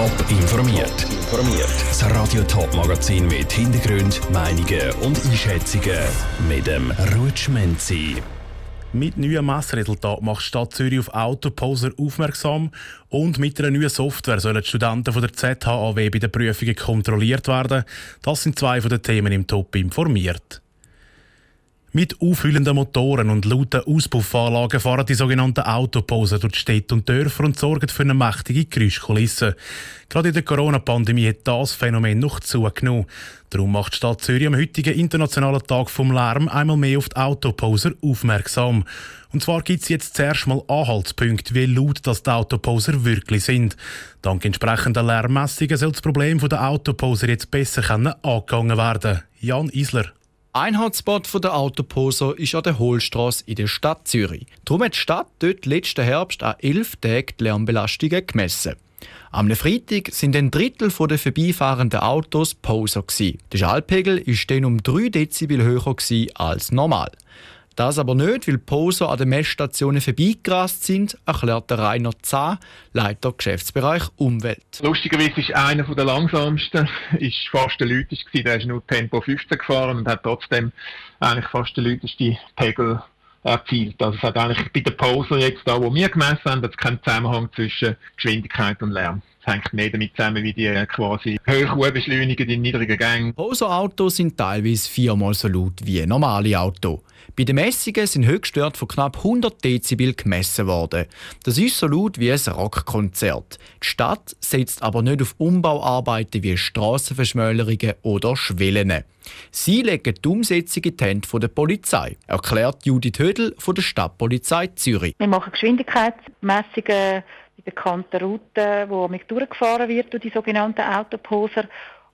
Top informiert. Informiert. Das Radio Top Magazin mit Hintergrund, Meinungen und Einschätzungen mit dem Rutschmenzi. Mit neuen Messresultaten macht die Stadt Zürich auf Autoposer aufmerksam und mit einer neuen Software sollen die Studenten von der ZHAW bei den Prüfungen kontrolliert werden. Das sind zwei von den Themen im Top informiert. Mit auffüllenden Motoren und lauten Auspuffanlagen fahren die sogenannten Autoposen durch die Städte und Dörfer und sorgen für eine mächtige Geräuschkulisse. Gerade in der Corona-Pandemie hat das Phänomen noch zugenommen. Darum macht die Stadt Zürich am heutigen Internationalen Tag vom Lärm einmal mehr auf die Autoposer aufmerksam. Und zwar gibt es jetzt zuerst mal Anhaltspunkte, wie laut das die Autoposer wirklich sind. Dank entsprechender Lärmmessungen soll das Problem der Autoposer jetzt besser angegangen werden. Jan Isler. Ein Hotspot der Autoposer ist an der Hohlstraße in der Stadt Zürich. Darum hat die Stadt dort letzten Herbst an elf Tagen die Lärmbelastungen gemessen. Am Freitag sind ein Drittel der vorbeifahrenden Autos Poser. Der Schallpegel war dann um 3 Dezibel höher als normal. Das aber nicht, weil Poser an den Messstationen vorbeigerast sind, erklärt Rainer Zahn, Leiter Geschäftsbereich Umwelt. Lustigerweise ist einer der langsamsten ist fast der Leuteste Der ist nur Tempo 15 gefahren und hat trotzdem eigentlich fast der Leuteste Pegel erzielt. Also es hat eigentlich bei den Poser jetzt da, wo wir gemessen haben, keinen Zusammenhang zwischen Geschwindigkeit und Lärm. Es hängt mehr damit zusammen, wie die quasi hoch beschleunigen in niedrigen Gängen. Poser-Autos sind teilweise viermal so laut wie normale Autos. Bei den Messungen sind Höchstwerte von knapp 100 Dezibel gemessen worden. Das ist so laut wie ein Rockkonzert. Die Stadt setzt aber nicht auf Umbauarbeiten wie Strassenverschmälerungen oder Schwellen. Sie legen die Umsetzung in die Hände der Polizei, erklärt Judith Hödel von der Stadtpolizei Zürich. Wir machen Geschwindigkeitsmessungen in bekannten Routen, wo durchgefahren wird durch die sogenannten Autoposer.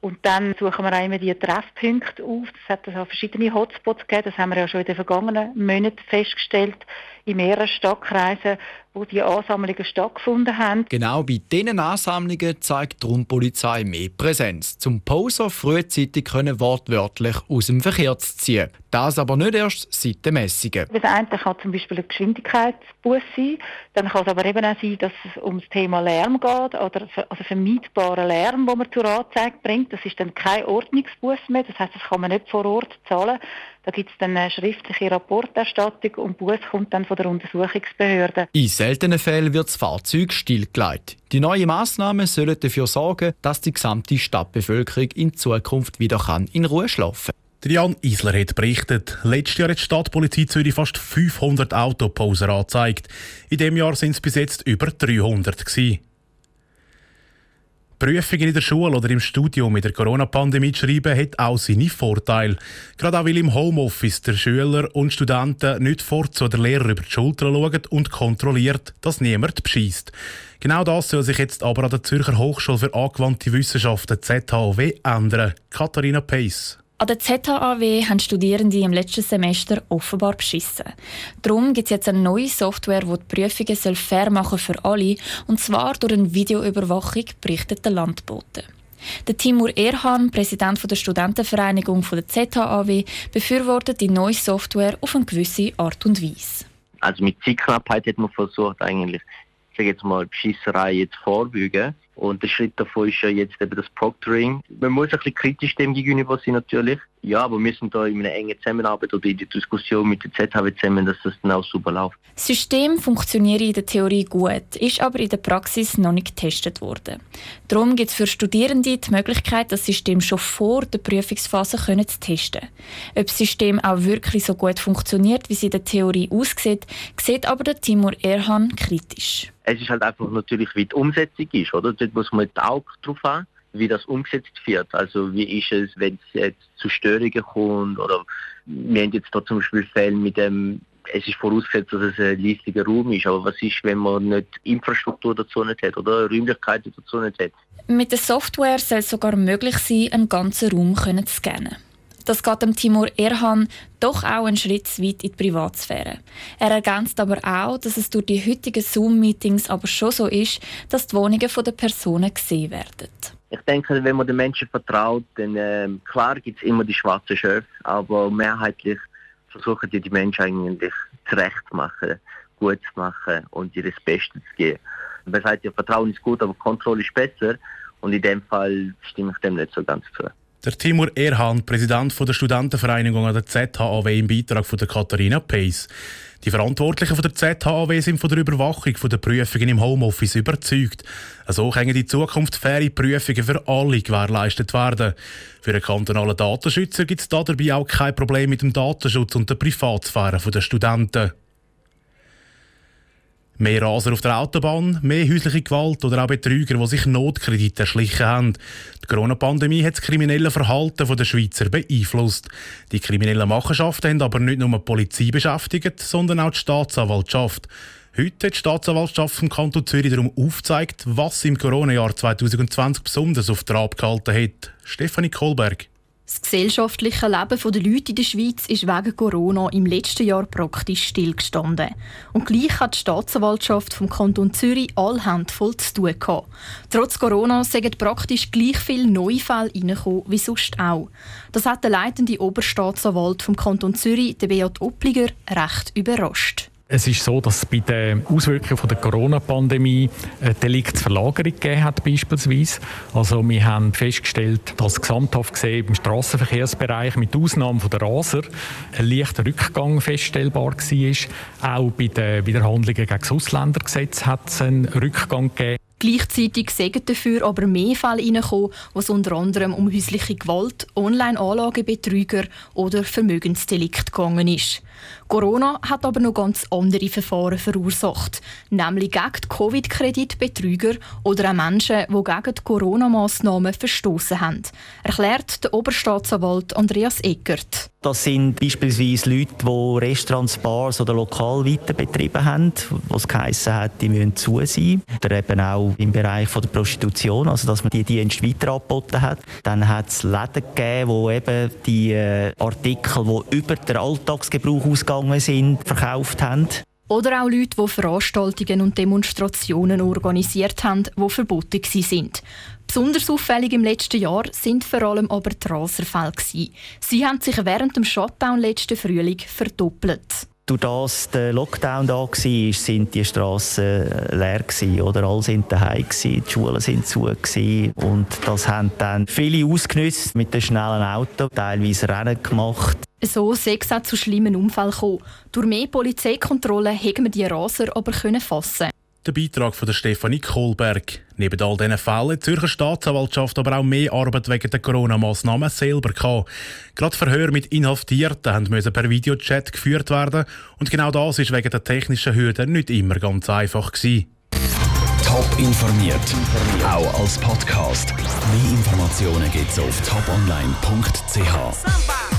Und dann suchen wir auch immer die Treffpunkte auf. Das hat also verschiedene Hotspots gegeben. Das haben wir ja schon in den vergangenen Monaten festgestellt in mehreren Stadtkreisen, wo die Ansammlungen stattgefunden haben. Genau bei diesen Ansammlungen zeigt die Polizei mehr Präsenz, zum Poser frühzeitig können wortwörtlich aus dem Verkehr zu ziehen. Das aber nicht erst seit den Messungen. Das eine kann zum Beispiel ein Geschwindigkeitsbus sein, dann kann es aber eben auch sein, dass es um das Thema Lärm geht, oder also vermeidbaren Lärm, den man zur Anzeige bringt. Das ist dann kein Ordnungsbus mehr, das heißt, das kann man nicht vor Ort zahlen. Da gibt es dann eine schriftliche Rapporterstattung und Bus kommt dann von der Untersuchungsbehörde. In seltenen Fällen wird das Fahrzeug stillgelegt. Die neuen Massnahmen sollen dafür sorgen, dass die gesamte Stadtbevölkerung in Zukunft wieder in Ruhe schlafen kann. Jan Isler hat berichtet, letztes Jahr hat die Stadtpolizei Zürich fast 500 Autoposer angezeigt. In diesem Jahr sind es bis jetzt über 300 gewesen. Prüfungen in der Schule oder im Studium mit der Corona-Pandemie schreiben, hat auch seine Vorteile. Gerade auch weil im Homeoffice der Schüler und Studenten nicht fort zu der Lehrer über die Schulter schauen und kontrolliert, dass niemand beschießt. Genau das soll sich jetzt aber an der Zürcher Hochschule für angewandte Wissenschaften ZHW ändern. Katharina Pace. An der ZHAW haben Studierende im letzten Semester offenbar beschissen. Darum gibt es jetzt eine neue Software, die die Prüfungen fair machen für alle, und zwar durch eine Videoüberwachung, berichtet der Landbote. Der Timur Erhan, Präsident der Studentenvereinigung der ZHAW, befürwortet die neue Software auf eine gewisse Art und Weise. Also mit Zeitknappheit hat man versucht, eigentlich, ich sage jetzt mal, Beschisserei jetzt vorbeugen. Und der Schritt davon ist ja jetzt eben das Proctoring. Man muss ein bisschen kritisch dem gegenüber sein natürlich. Ja, aber wir sind da in einer engen Zusammenarbeit oder in der Diskussion mit der ZHW zusammen, dass das dann auch super läuft. Das System funktioniert in der Theorie gut, ist aber in der Praxis noch nicht getestet worden. Darum gibt es für Studierende die Möglichkeit, das System schon vor der Prüfungsphase zu testen. Ob das System auch wirklich so gut funktioniert, wie es in der Theorie aussieht, sieht aber der Timur Erhan kritisch. Es ist halt einfach natürlich, wie die Umsetzung ist, oder? Dort muss man die Augen drauf haben, wie das umgesetzt wird. Also wie ist es, wenn es jetzt zu Störungen kommt oder wir haben jetzt da zum Beispiel Fälle mit dem es ist vorausgesetzt, dass es ein leislicher Raum ist. Aber was ist, wenn man nicht Infrastruktur dazu nicht hat oder Räumlichkeiten dazu nicht hat? Mit der Software soll es sogar möglich sein, einen ganzen Raum zu scannen. Das geht dem Timur Erhan doch auch einen Schritt zu weit in die Privatsphäre. Er ergänzt aber auch, dass es durch die heutigen Zoom-Meetings aber schon so ist, dass die Wohnungen der Personen gesehen werden. Ich denke, wenn man den Menschen vertraut, dann äh, klar gibt es immer die schwarzen Schöpfe, aber mehrheitlich versuchen die, die Menschen eigentlich zurecht zu machen, gut zu machen und ihr das Beste zu geben. Man sagt ja, Vertrauen ist gut, aber Kontrolle ist besser. Und in dem Fall stimme ich dem nicht so ganz zu. Der Timur Erhan, Präsident der Studentenvereinigung an der ZHAW im Beitrag von der Katharina Pace. Die Verantwortlichen von der ZHAW sind von der Überwachung der Prüfungen im Homeoffice überzeugt. So können in Zukunft faire Prüfungen für alle gewährleistet werden. Für einen kantonalen Datenschützer gibt es dabei auch kein Problem mit dem Datenschutz und der Privatsphäre der Studenten. Mehr Raser auf der Autobahn, mehr häusliche Gewalt oder auch Betrüger, die sich Notkredite erschlichen haben. Die Corona-Pandemie hat das kriminelle Verhalten der Schweizer beeinflusst. Die kriminellen Machenschaften haben aber nicht nur die Polizei beschäftigt, sondern auch die Staatsanwaltschaft. Heute hat die Staatsanwaltschaft vom Kanton Zürich darum aufgezeigt, was im Corona-Jahr 2020 besonders auf Trab gehalten hat. Stefanie Kohlberg. Das gesellschaftliche Leben der Leute in der Schweiz ist wegen Corona im letzten Jahr praktisch stillgestanden. Und gleich hat die Staatsanwaltschaft vom Kanton Zürich all Hände voll zu tun gehabt. Trotz Corona sind praktisch gleich viele neue Fälle reingekommen wie sonst auch. Das hat der leitende Oberstaatsanwalt vom Kanton Zürich, der Beat Oppliger, recht überrascht. Es ist so, dass es bei den Auswirkungen der Corona-Pandemie eine Deliktsverlagerung gegeben hat, beispielsweise. Also wir haben festgestellt, dass gesamthaft gesehen im Straßenverkehrsbereich mit Ausnahme von der Raser ein leichter Rückgang feststellbar war. Auch bei den Wiederhandlungen gegen das Ausländergesetz hat es einen Rückgang gegeben. Gleichzeitig sind dafür aber mehr Fälle reingekommen, wo es unter anderem um häusliche Gewalt, Online-Anlagebetrüger oder Vermögensdelikt gegangen ist. Corona hat aber noch ganz andere Verfahren verursacht, nämlich gegen Covid-Kreditbetrüger oder auch Menschen, die gegen Corona-Massnahmen verstoßen haben, erklärt der Oberstaatsanwalt Andreas Eckert. Das sind beispielsweise Leute, die Restaurants, Bars oder Lokal weiter betrieben haben, was geheissen hat, die müssen zu sein. Oder eben auch im Bereich der Prostitution, also dass man die Dienste weiter angeboten hat. Dann hat es Läden gegeben, wo eben die äh, Artikel, die über den Alltagsgebrauch ausgegangen sind, verkauft haben. Oder auch Leute, die Veranstaltungen und Demonstrationen organisiert haben, die verboten waren. Besonders auffällig im letzten Jahr sind vor allem aber die Raserfälle. Sie haben sich während dem Shutdown letzten Frühling verdoppelt. Durch das der Lockdown da war, sind die Straßen leer gewesen, oder alle sind daheim gewesen, die Schulen sind zu gewesen. und das haben dann viele ausgenutzt mit dem schnellen Auto, teilweise Rennen gemacht. So sei es auch zu schlimmen Unfällen gekommen. Durch mehr Polizeikontrollen hätten wir die Raser aber fassen der Beitrag von der Stefanie Kohlberg. Neben all diesen Fällen hat die Zürcher Staatsanwaltschaft aber auch mehr Arbeit wegen der Corona-Massnahmen selber gehabt. Gerade Verhör mit Inhaftierten mussten per Videochat geführt werden und genau das ist wegen der technischen Hürden nicht immer ganz einfach gewesen. Top informiert, auch als Podcast. Mehr Informationen gibt's auf toponline.ch.